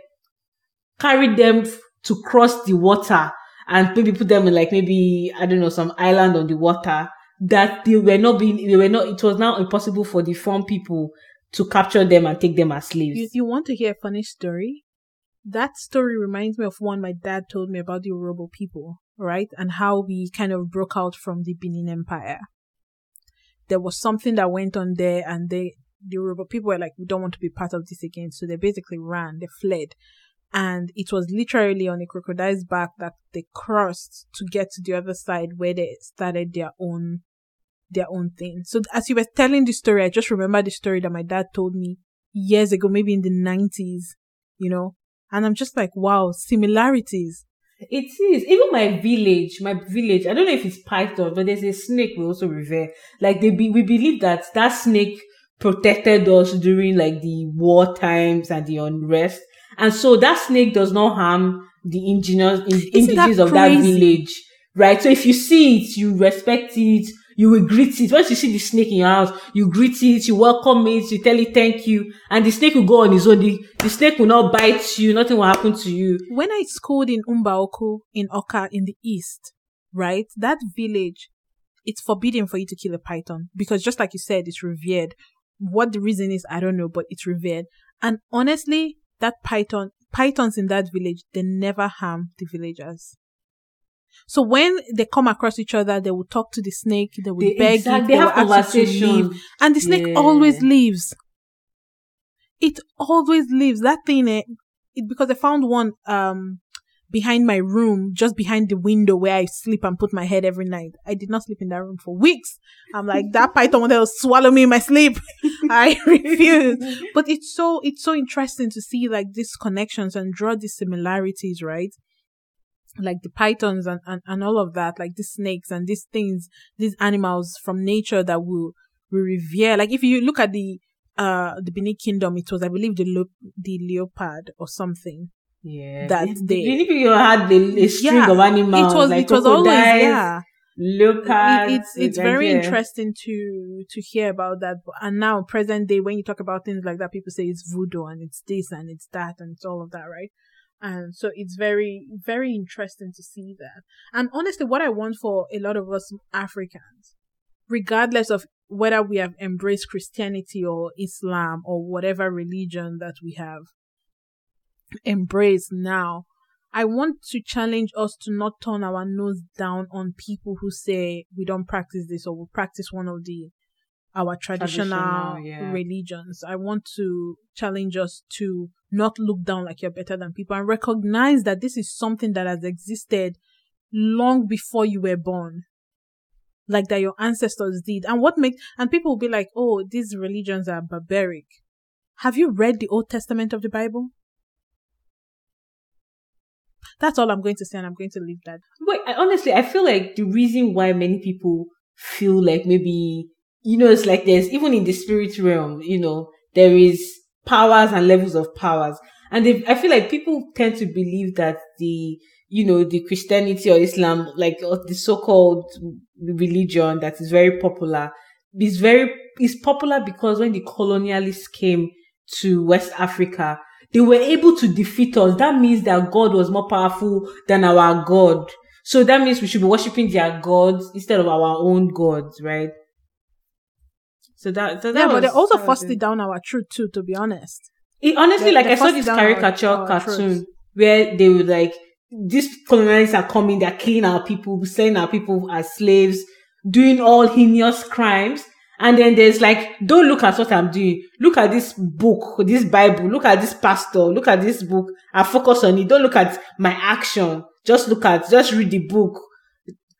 carried them to cross the water and maybe put them in like maybe, I don't know, some island on the water that they were not being, they were not, it was now impossible for the Fon people to capture them and take them as slaves. You, you want to hear a funny story? That story reminds me of one my dad told me about the Urhobo people, right? And how we kind of broke out from the Benin Empire. There was something that went on there and they, the Urhobo people were like, we don't want to be part of this again. So they basically ran, they fled. And it was literally on a crocodile's back that they crossed to get to the other side where they started their own their own thing. So as you were telling the story, I just remember the story that my dad told me years ago, maybe in the nineties, you know, and I'm just like, wow, similarities. It is. Even my village, my village, I don't know if it's python, but there's a snake we also revere. Like they be, we believe that that snake protected us during like the war times and the unrest. And so that snake does not harm the indigenous, indigenous of that village. Right? So if you see it, you respect it, you will greet it. Once you see the snake in your house, you greet it, you welcome it, you tell it thank you, and the snake will go on his own. The, the snake will not bite you, nothing will happen to you. When I schooled in Umbaoku in Awka in the east, right, that village, it's forbidden for you to kill a python because just like you said, it's revered. What the reason is, I don't know, but it's revered. And honestly, that python, pythons in that village, they never harm the villagers. So when they come across each other, they will talk to the snake, they will They, beg exact- it, they they, have ask to leave, conversation. and the snake Yeah. always leaves. It always leaves. That thing, eh, it, because I found one um behind my room, just behind the window where I sleep and put my head every night. I did not sleep in that room for weeks. I'm like that python wanted to swallow me in my sleep. I refuse. But it's so it's so interesting to see like these connections and draw these similarities, right? Like the pythons and, and, and all of that, like the snakes and these things, these animals from nature that will we revere. Like if you look at the uh the Benin Kingdom, it was I believe the lo- the leopard or something. Yeah. that It- they- Many people had a, a string Yeah, of animals. it was like it was always yeah. leopards. It- it's it's very interesting to to hear about that. And now present day, when you talk about things like that, people say it's voodoo and it's this and it's that and it's all of that, right? And so it's very, very interesting to see that. And honestly, what I want for a lot of us Africans, regardless of whether we have embraced Christianity or Islam or whatever religion that we have embraced now, I want to challenge us to not turn our nose down on people who say we don't practice this or we practice one of the our traditional, traditional yeah. religions. I want to challenge us to not look down like you're better than people and recognize that this is something that has existed long before you were born. Like that your ancestors did. And what makes, and people will be like, oh, these religions are barbaric. Have you read the Old Testament of the Bible? That's all I'm going to say, and I'm going to leave that. But honestly, I feel like the reason why many people feel like maybe you know, it's like there's even in the spirit realm, you know, there is powers and levels of powers. And I feel like people tend to believe that the, you know, the Christianity or Islam, like the so-called religion that is very popular, is very, is popular because when the colonialists came to West Africa, they were able to defeat us. That means that God was more powerful than our God. So that means we should be worshiping their gods instead of our own gods, right? So that, so that yeah, was, but they also forced it down our truth too. To be honest, it, honestly, they, like they I saw this caricature our, our cartoon truth. where they were like, these colonialists are coming, they're killing our people, selling our people as slaves, doing all heinous crimes. And then there's like, don't look at what I'm doing. Look at this book, this Bible. Look at this pastor. Look at this book I focus on it. Don't look at my action. Just look at, just read the book.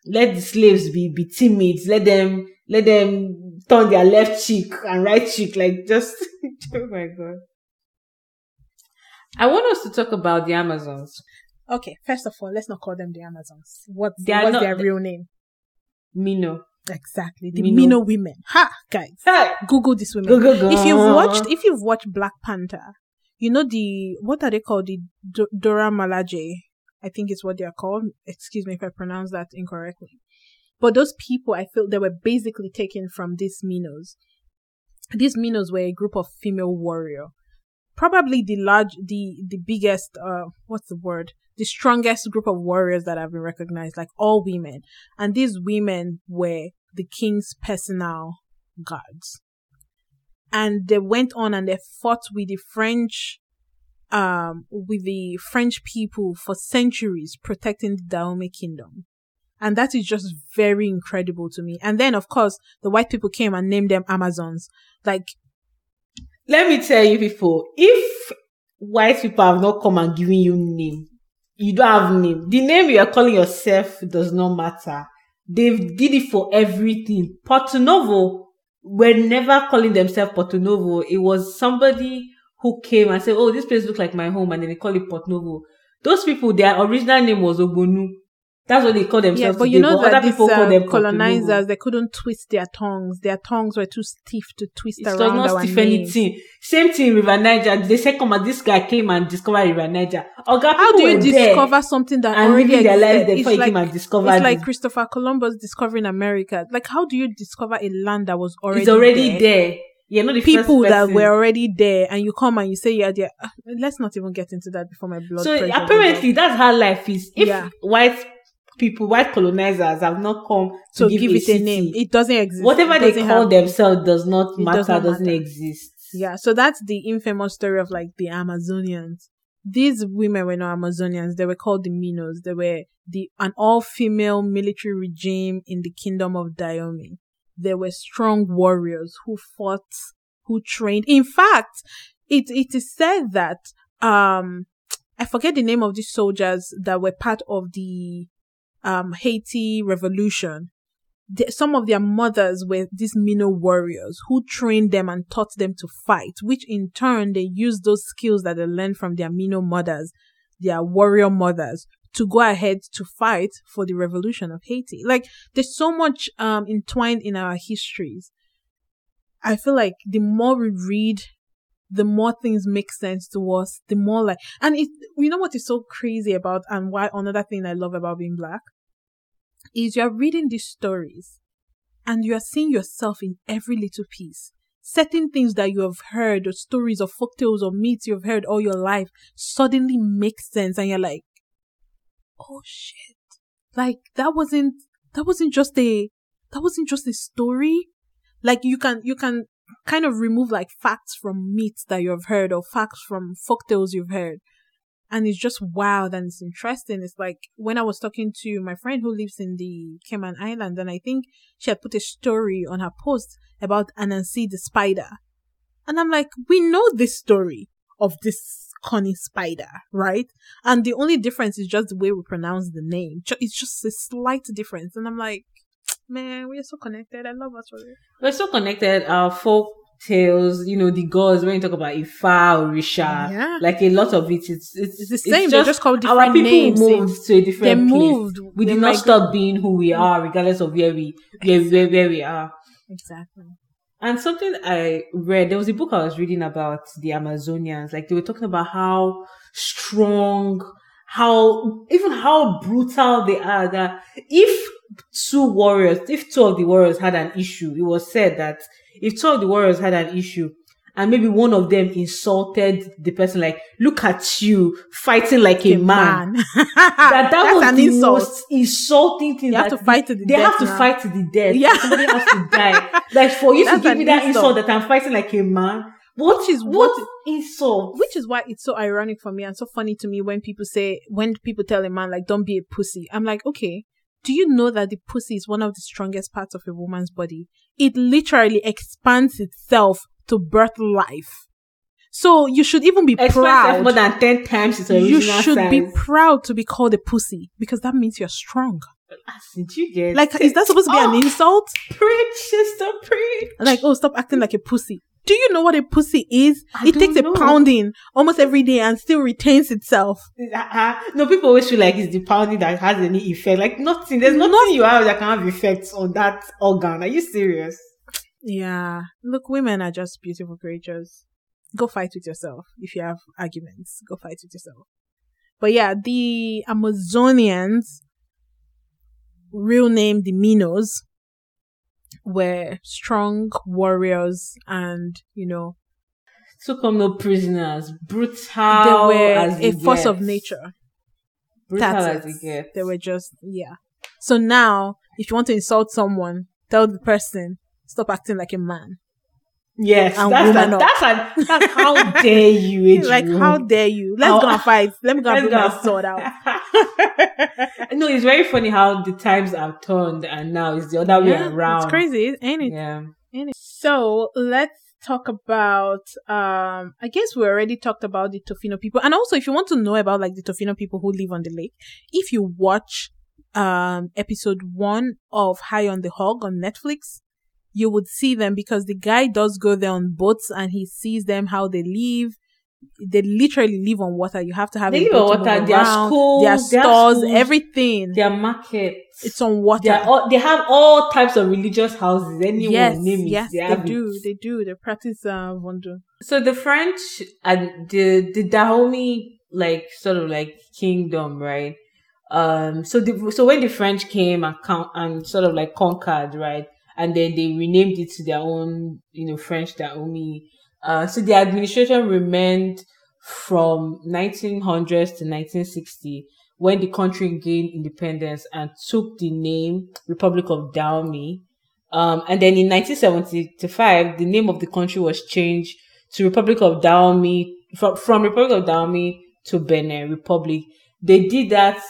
Let the slaves be, be timid. Let them, let them turn their left cheek and right cheek, like just, oh my God. I want us to talk about the Amazons. Okay, first of all, let's not call them the Amazons. What's, what's their real name? Mino. Exactly. The Mino, Mino women. Ha, guys. Hey. Google this women. Google, go, go. If you've watched, if you've watched Black Panther, you know the, what are they called? The D- Dora Milaje. I think it's what they are called. Excuse me if I pronounce that incorrectly. But those people, I feel they were basically taken from these Minos. These Minos were a group of female warrior. Probably the large, the, the biggest, uh, what's the word? The strongest group of warriors that have been recognized, like all women. And these women were the king's personal guards. And they went on and they fought with the French um, with the French people for centuries, protecting the Dahomey kingdom. And that is just very incredible to me. And then, of course, the white people came and named them Amazons. Like, let me tell you people, if white people have not come and given you name, you don't have name. The name you are calling yourself does not matter. They did it for everything. Porto Novo were never calling themselves Porto Novo. It was somebody who came and said, "Oh, this place looks like my home," and then they call it Porto Novo. Those people, their original name was Ogbonu. That's what they call themselves. Yeah, but you know that these um, colonizers they couldn't twist their tongues. Their tongues were too stiff to twist it around. It does not stiff anything. Same thing in River Niger. They said, "Come on, this guy came and discovered River Niger." Oga, How do you discover something that already lives before like, came and discovered? It's like Christopher Columbus discovering America. Like, how do you discover a land that was already? It's already there. there. Not the people that were already there, and you come and you say you're there. Uh, let's not even get into that before my blood. So apparently, that's how life is. If yeah. white people, white colonizers have not come to, give, give, it a, name. It doesn't exist. Whatever they call themselves does not matter, doesn't matter. exist. Yeah, so that's the infamous story of like the Amazonians. These women were not Amazonians, they were called the Minos. They were the an all female military regime in the kingdom of Dahomey. They were strong warriors who fought, who trained. In fact, it it is said that um I forget the name of these soldiers that were part of the um, Haiti revolution, the, some of their mothers were these Mino warriors who trained them and taught them to fight, which in turn they used those skills that they learned from their Mino mothers, their warrior mothers, to go ahead to fight for the revolution of Haiti. Like there's so much um entwined in our histories. I feel like the more we read the more things make sense to us, the more like, and it, you know what is so crazy about, and why another thing I love about being black is you're reading these stories and you're seeing yourself in every little piece. certain things that you have heard or stories or folktales or myths you've heard all your life suddenly make sense and you're like, oh shit. Like that wasn't, that wasn't just a, that wasn't just a story. Like you can, you can kind of remove like facts from myths that you've heard or facts from folktales you've heard. And it's just wild and it's interesting. It's like when I was talking to my friend who lives in the Cayman Island and I think she had put a story on her post about Anansi the spider. And I'm like, we know this story of this Connie spider, right? And the only difference is just the way we pronounce the name. It's just a slight difference. And I'm like, man, we are so connected. I love us for it. We're so connected. Our folk tales, you know, the gods, when you talk about Ifa or Risha, Yeah. like a lot of it, it's, it's, It's the same. They're just called our different people names. moved to a different They place. moved. We They did not stop being who we are, regardless of where we, where, where, where we are. Exactly. And something I read, there was a book I was reading about the Amazonians. Like they were talking about how strong, how even how brutal they are. That if two warriors, if two of the warriors had an issue, it was said that if two of the warriors had an issue, and maybe one of them insulted the person, like, look at you fighting like a, man. That that was the insult. most insulting thing. You have to fight to the death. They death have to now. fight to the death. Yeah. Somebody has to die. Like for you to give me that insult. insult. that I'm fighting like a man. What Which is what what- insult? Which is why it's so ironic for me and so funny to me when people say, when people tell a man, like, don't be a pussy. I'm like, okay, do you know that the pussy is one of the strongest parts of a woman's body? It literally expands itself to birth life. So you should even be proud. more than ten times its original You should size. be proud to be called a pussy because that means you're strong. Ah, did you get Like, is that supposed to be Oh, an ah, insult? preach, sister, preach? Like, oh, stop acting like a pussy. Do you know what a pussy is? I it takes a pounding almost every day and still retains itself. Uh-uh. No, people always feel like it's the pounding that has any effect. Like nothing. There's Not- nothing you have that can have effects on that organ. Are you serious? Yeah. Look, women are just beautiful creatures. Go fight with yourself if you have arguments. Go fight with yourself. But yeah, the Amazonians, real name the Minos, were strong warriors and, you know, Took on no prisoners. Brutal they were as a force of nature. Brutal That's as it gets. They were just, yeah. So now, if you want to insult someone, tell the person, stop acting like a man. Yes, that's a, that's a, that's how dare you, like, how dare you? Let's How- go and fight. Let me go and bring my sword out. no, it's very funny how the times have turned and now it's the other way around. It's crazy, ain't it? Yeah. Ain't it? So let's talk about um I guess we already talked about the Tofinu people. And also if you want to know about like the Tofinu people who live on the lake, if you watch um episode one of High on the Hog on Netflix, you would see them because the guy does go there on boats and he sees them how they live. They literally live on water. You have to have They a live on water. move Their around. schools, their stores, schools, everything. Their markets. It's on water. They, all, they have all types of religious houses. Anyone yes, name it. yes, they, they, have it. do. They do. They practice uh, voodoo. So the French and the the Dahomey like sort of like kingdom, right? Um. So the so when the French came and con- and sort of like conquered, right, and then they renamed it to their own, you know, French Dahomey. Uh. So the administration remained from 1900s to 1960 when the country gained independence and took the name Republic of Dahomey. Um, and then in 1975, the name of the country was changed to Republic of Dahomey, from, from Republic of Dahomey to Benin Republic. They did that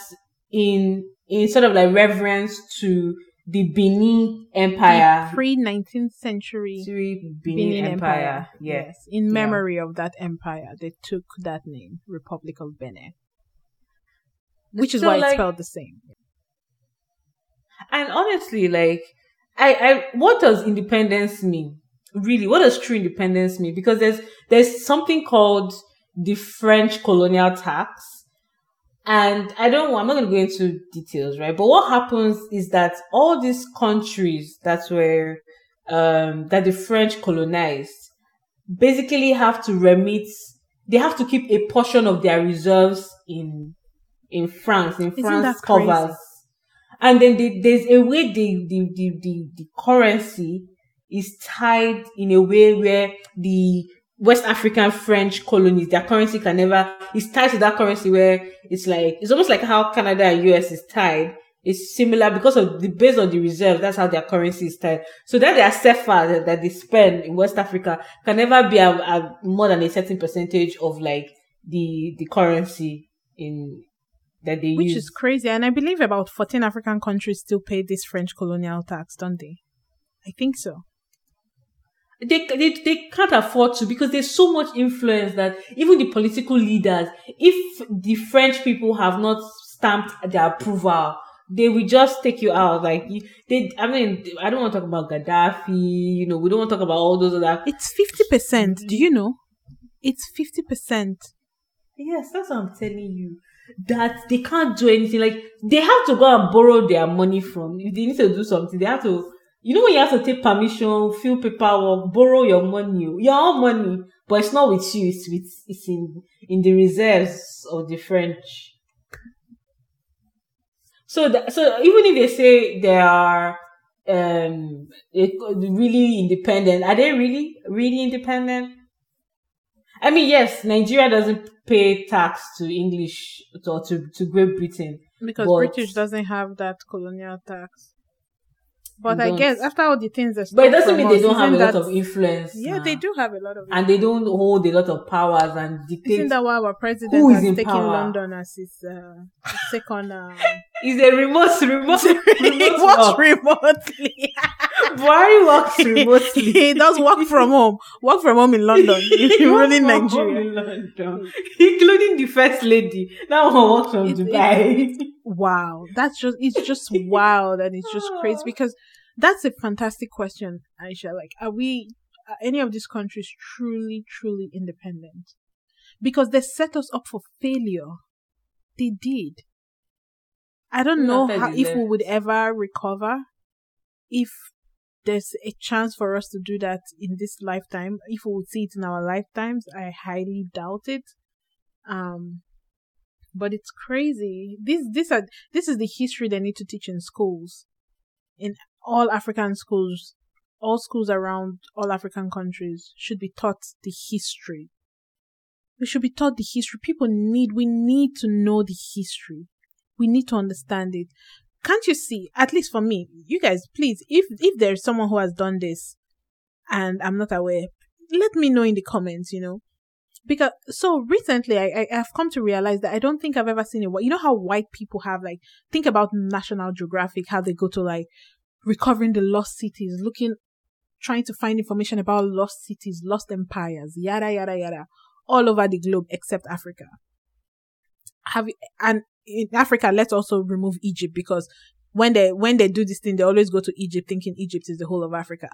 in, in sort of like reverence to the Benin Empire. Pre nineteenth century Benin, Benin Empire. Empire. Yes. In Yeah. memory of that empire, they took that name, Republic of Benin. Which is So, why it's spelled the same. And honestly, like, I, I, what does independence mean? Really, what does true independence mean? Because there's, there's something called the French colonial tax. And I don't, I'm not going to go into details, right? But what happens is that all these countries that were, um, that the French colonized basically have to remit, they have to keep a portion of their reserves in, in France, in Isn't France that crazy? covers. And then the, there's a way the, the, the, the, the currency is tied in a way where the West African French colonies, their currency can never, is tied to that currency where it's like, it's almost like how Canada and US is tied. It's similar because of the, based on the reserve, that's how their currency is tied. So that their CFA that, that they spend in West Africa can never be a, a, more than a certain percentage of like the, the currency in, that they use. Which use. is crazy. And I believe about 14 African countries still pay this French colonial tax, don't they? I think so. They, they they can't afford to because there's so much influence that even the political leaders, if the French people have not stamped their approval, they will just take you out. Like they, I mean, I don't want to talk about Gaddafi. You know, we don't want to talk about all those other. It's fifty percent. Do you know? It's fifty percent. Yes, that's what I'm telling you. That they can't do anything. Like they have to go and borrow their money from. If they need to do something, they have to you know when you have to take permission, fill paperwork, borrow your money, your own money, but it's not with you. It's with it's in in the reserves of the French. So that, so even if they say they are um really independent, are they really really independent? I mean, yes, Nigeria doesn't pay tax to English or to, to Great Britain because British doesn't have that colonial tax. But I guess after all the things that but it doesn't mean they don't have a that, lot of influence. Yeah, they do have a lot of, influence. and they don't hold a lot of powers and dictate. Isn't that why our president has taken power? London as his, uh, second? Uh, He's a remote, remote, remote he works remotely. Buhari works remotely. he does work from home. Work from home in London, including Nigeria, in London, including the first lady. That one works from it, Dubai. It, wow, that's just it's just wild and it's just crazy because that's a fantastic question, Aisha. Like, are we, are any of these countries truly, truly independent? Because they set us up for failure. They did. I don't know how, if we would ever recover, if there's a chance for us to do that in this lifetime. If we would see it in our lifetimes, I highly doubt it. Um, but it's crazy. This, this are, this is the history they need to teach in schools. In all African schools, all schools around all African countries should be taught the history. We should be taught the history. People need, we need to know the history. We need to understand it. Can't you see, at least for me, you guys, please, if, if there's someone who has done this and I'm not aware, let me know in the comments, you know. Because, so recently I, I, have come to realize that I don't think I've ever seen it. You know how white people have like, think about National Geographic, how they go to like recovering the lost cities, looking, trying to find information about lost cities, lost empires, yada, yada, yada, all over the globe except Africa. Have, you, and in Africa, let's also remove Egypt because when they, when they do this thing, they always go to Egypt thinking Egypt is the whole of Africa.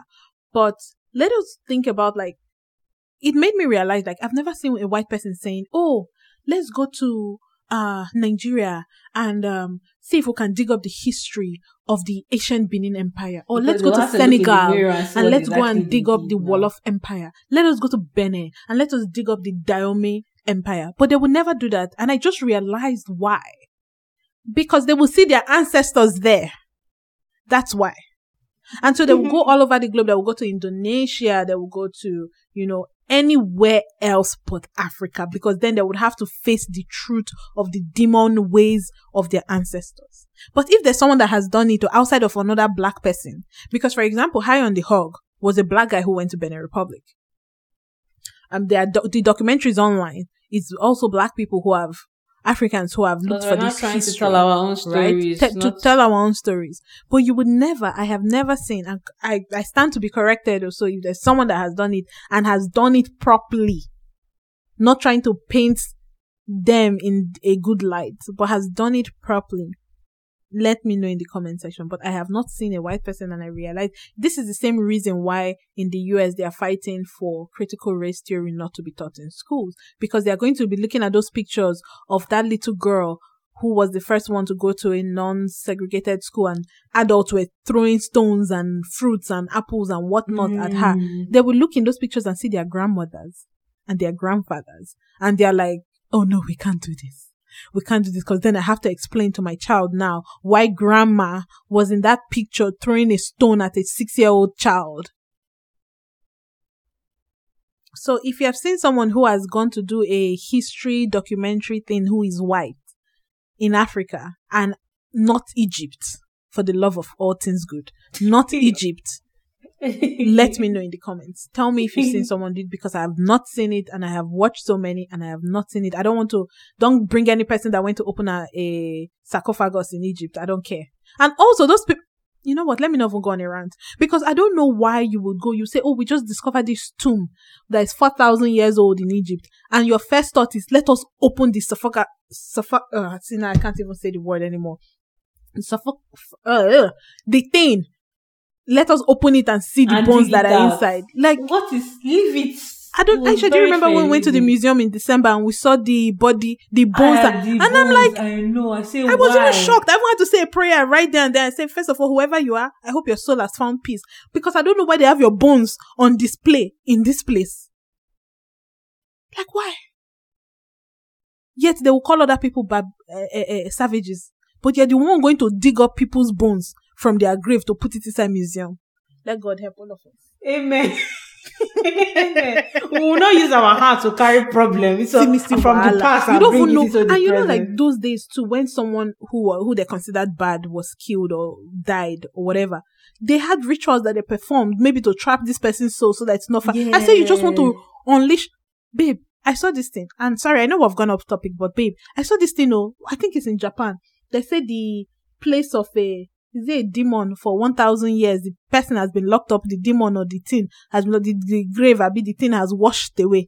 But let us think about like, it made me realize like I've never seen a white person saying, Oh, let's go to uh Nigeria and um see if we can dig up the history of the ancient Benin Empire. Or because let's go to Senegal and, and let's go and dig up the Wolof Empire. Let us go to Benin and let us dig up the Dahomey Empire. But they will never do that. And I just realized why. Because they will see their ancestors there. That's why. And so they will go all over the globe. They will go to Indonesia. They will go to, you know, anywhere else but Africa because then they would have to face the truth of the demon ways of their ancestors. But if there's someone that has done it outside of another black person, because for example, High on the Hog was a black guy who went to Benin Republic. Um, there do- the documentary is online. It's also black people who have Africans who have looked for this history, to tell our own stories, right? To tell our own stories. But you would never, I have never seen, and I, I stand to be corrected. So if there's someone that has done it and has done it properly, not trying to paint them in a good light, but has done it properly, let me know in the comment section. But I have not seen a white person and I realize this is the same reason why in the US they are fighting for critical race theory not to be taught in schools because they are going to be looking at those pictures of that little girl who was the first one to go to a non-segregated school and adults were throwing stones and fruits and apples and whatnot mm. at her. Mm. They will look in those pictures and see their grandmothers and their grandfathers and they're like, oh no, we can't do this we can't do this because then I have to explain to my child now why grandma was in that picture throwing a stone at a six year old child. So if you have seen someone who has gone to do a history documentary thing who is white in Africa and not Egypt, for the love of all things good, not Egypt, let me know in the comments. Tell me if you've seen someone do it because I have not seen it and I have watched so many and I have not seen it. I don't want to, don't bring any person that went to open a, a sarcophagus in Egypt. I don't care. And also those people, you know what? Let me not even go on a rant because I don't know why you would go. You say, "Oh, we just discovered this tomb that is four thousand years old in Egypt," and your first thought is, "Let us open the sarcophagus." Sarcoph- uh, see now I can't even say the word anymore. Sarcoph- uh, the thing let us open it and see the And bones that are out. inside. Like, What is leave it? I don't, Aisha, do you remember when we went to the museum in December and we saw the body, the bones? Ah, that, the and I'm like, I know. I say, I was why? even shocked. I even had to say a prayer right there and then. I said, first of all, whoever you are, I hope your soul has found peace. Because I don't know why they have your bones on display in this place. Like, why? Yet they will call other people bab- uh, uh, uh, savages. But you're the one going to dig up people's bones from their grave to put it inside museum. Let God help all of us. Amen. Amen. we will not use our hands to carry problems so, See me see from the past you don't bring even know, it into the and you know, like those days too, when someone who who they considered bad was killed or died or whatever, they had rituals that they performed, maybe to trap this person's soul so that it's not. Fa- I say you just want to unleash, babe. I saw this thing. I'm sorry, I know we've gone off topic, but babe, I saw this thing. Oh, I think it's in Japan. They say the place of a is it a demon for one thousand years? The person has been locked up. The demon or the thing has been the, the grave. I be the thing has washed away.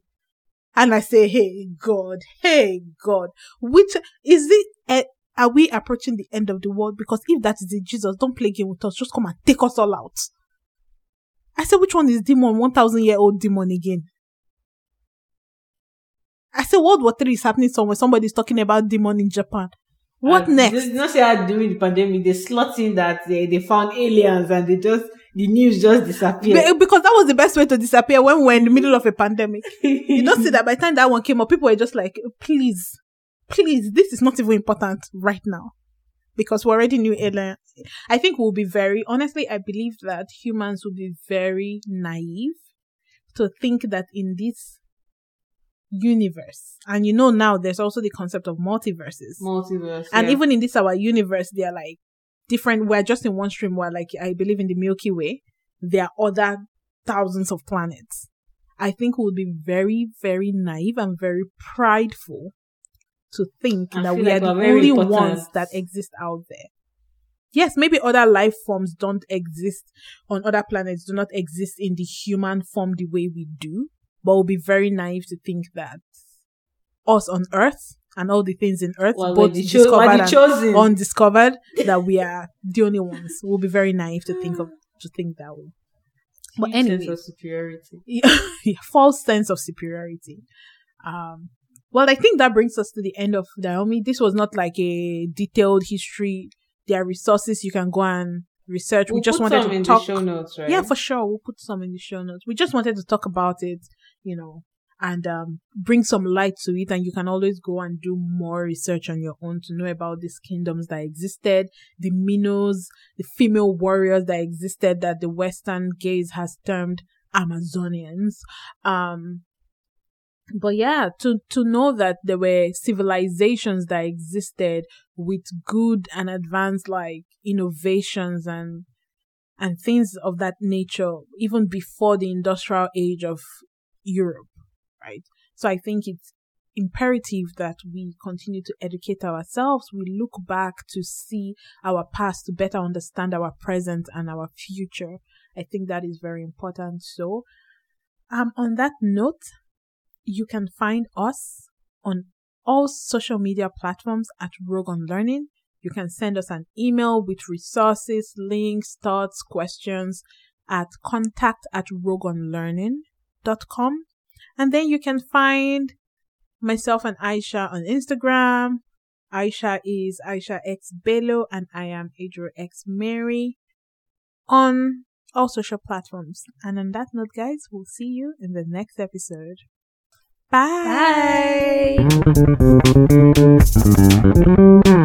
And I say, Hey God, hey God, which is it? eh, are we approaching the end of the world? Because if that is it, Jesus, don't play game with us. Just come and take us all out. I said, which one is demon? One thousand year old demon again. I say World War Three is happening somewhere. Somebody's talking about demon in Japan. What And next? You know, say how during the pandemic, they slot in that they, they found aliens and they just, the news just disappeared. Be- Because that was the best way to disappear when we we're in the middle of a pandemic. You don't see that by the time that one came up, people were just like, please, please, this is not even important right now. Because we already knew alien. I think we'll be very, honestly, I believe that humans will be very naive to think that in this universe, and you know now there's also the concept of multiverses. Multiverse. And yeah. even in this our universe, they are like different. We're just in one stream. Where like I believe in the Milky Way, there are other thousands of planets. I think we'll be very, very naive and very prideful to think I that we like are the only important. ones that exist out there. Yes, maybe other life forms don't exist on other planets, do not exist in the human form the way we do, but we'll be very naive to think that us on Earth and all the things in Earth, Well, both discovered and chosen. undiscovered, that we are the only ones. We'll be very naive to think of to think that way. But Huge sense anyway, of superiority. yeah, false sense of superiority. Um, well, I think that brings us to the end of Naomi. This was not like a detailed history. There are resources you can go and research. we We'll just put wanted to in talk. the show notes, right? Yeah, for sure. We'll put some in the show notes. We just wanted to talk about it, you know, and um, bring some light to it. And you can always go and do more research on your own to know about these kingdoms that existed, the Minos, the female warriors that existed that the Western gaze has termed Amazonians. Um, but yeah, to, to know that there were civilizations that existed with good and advanced like innovations and and things of that nature even before the industrial age of Europe, right? So I think it's imperative that we continue to educate ourselves. We look back to see our past to better understand our present and our future. I think that is very important. So, um, on that note, you can find us on all social media platforms at Rogue on Learning. You can send us an email with resources, links, thoughts, questions at contact at rogueonlearning.com. And then you can find myself and Aisha on Instagram. Aisha is Aisha X Bello and I am Adro X Mary on all social platforms. And on that note, guys, we'll see you in the next episode. Bye. Bye.